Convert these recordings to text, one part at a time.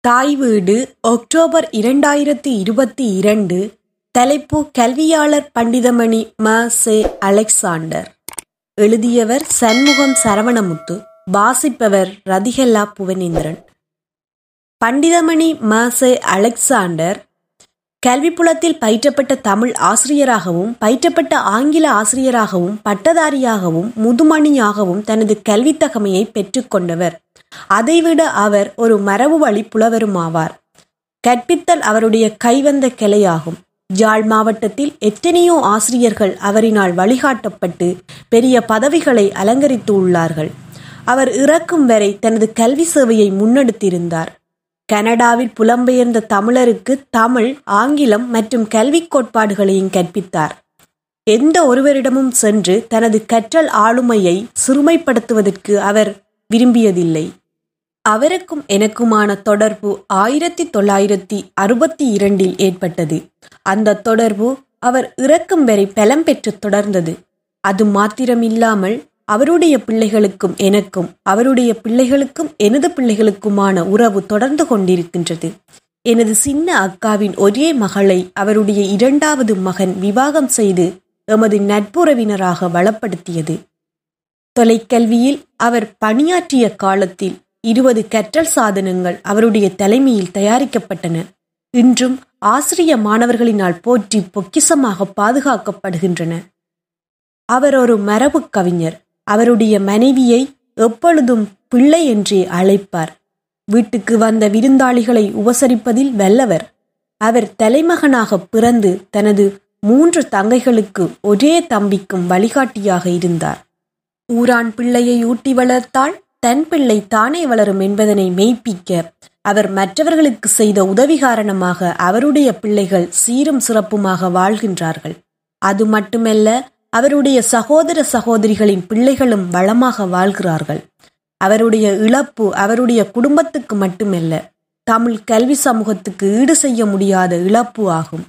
தாய் வீடு ஒக்டோபர் இரண்டாயிரத்தி இருபத்தி இரண்டு தலைப்பு கல்வியாளர் பண்டிதமணி ம. செ. அலெக்சாண்டர். எழுதியவர் சண்முகம் சரவணமுத்து வாசிப்பவர் ரதிகல்லா புவனேந்திரன். பண்டிதமணி ம. செ. அலெக்சாண்டர் கல்விப்புலத்தில் பயிற்றப்பட்ட தமிழ் ஆசிரியராகவும் பயிற்றப்பட்ட ஆங்கில ஆசிரியராகவும் பட்டதாரியாகவும் முதுமணியாகவும் தனது கல்வித் தகமையை பெற்றுக்கொண்டவர் அதைவிட அவர் ஒரு மரபு வழி புலவருமாவார். கற்பித்தல் அவருடைய கைவந்த கிளையாகும். ஜாழ் மாவட்டத்தில் எத்தனையோ ஆசிரியர்கள் அவரினால் வழிகாட்டப்பட்டு பெரிய பதவிகளை அலங்கரித்து உள்ளார்கள். அவர் இறக்கும் வரை தனது கல்வி சேவையை முன்னெடுத்திருந்தார். கனடாவில் புலம்பெயர்ந்த தமிழருக்கு தமிழ் ஆங்கிலம் மற்றும் கல்விக் கோட்பாடுகளையும் கற்பித்தார். எந்த ஒருவரிடமும் சென்று தனது கற்றல் ஆளுமையை சிறுமைப்படுத்துவதற்கு அவர் விரும்பியதில்லை. அவருக்கும் எனக்குமான தொடர்பு ஆயிரத்தி தொள்ளாயிரத்தி அறுபத்தி இரண்டில் ஏற்பட்டது. அந்த தொடர்பு அவர் இறக்கும் வரை பலம் பெற்று தொடர்ந்தது. அது மாத்திரமில்லாமல் அவருடைய பிள்ளைகளுக்கும் எனக்கும் அவருடைய பிள்ளைகளுக்கும் எனது பிள்ளைகளுக்குமான உறவு தொடர்ந்து கொண்டிருக்கின்றது. எனது சின்ன அக்காவின் ஒரே மகளை அவருடைய இரண்டாவது மகன் விவாகம் செய்து எமது நட்புறவினராக வளப்படுத்தியது. தொலைக்கல்வியில் அவர் பணியாற்றிய காலத்தில் இருபது கற்றல் சாதனங்கள் அவருடைய தலைமையில் தயாரிக்கப்பட்டன. இன்றும் ஆசிரிய மாணவர்களினால் போற்றி பொக்கிசமாக பாதுகாக்கப்படுகின்றன. அவர் ஒரு மரபு கவிஞர். அவருடைய மனைவியை எப்பொழுதும் பிள்ளை என்றே அழைப்பார். வீட்டுக்கு வந்த விருந்தாளிகளை உபசரிப்பதில் வல்லவர். அவர் தலைமகனாக பிறந்து தனது மூன்று தங்கைகளுக்கு ஒரே தம்பிக்கும் வழிகாட்டியாக இருந்தார். ஊரான் பிள்ளையை ஊட்டி வளர்த்தால் தன் பிள்ளை தானே வளரும் என்பதனை மெய்ப்பிக்க அவர் மற்றவர்களுக்கு செய்த உதவி காரணமாக அவருடைய பிள்ளைகள் சீரும் சிறப்புமாக வாழ்கின்றார்கள். அது மட்டுமல்ல அவருடைய சகோதர சகோதரிகளின் பிள்ளைகளும் வளமாக வாழ்கிறார்கள். அவருடைய இழப்பு அவருடைய குடும்பத்துக்கு மட்டுமல்ல தமிழ் கல்வி சமூகத்துக்கு ஈடு செய்ய முடியாத இழப்பு ஆகும்.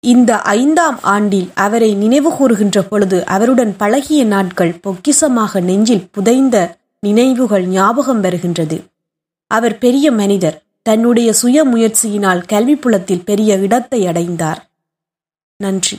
இந்த ஐந்தாம் ஆண்டில் அவரை நினைவு கூறுகின்ற பொழுது அவருடன் பழகிய நாட்கள் பொக்கிசமாக நெஞ்சில் புதைந்த நினைவுகள் ஞாபகம் வருகின்றது. அவர் பெரிய மனிதர் தன்னுடைய சுய முயற்சியினால் கல்வி புலத்தில் பெரிய இடத்தை அடைந்தார். நன்றி.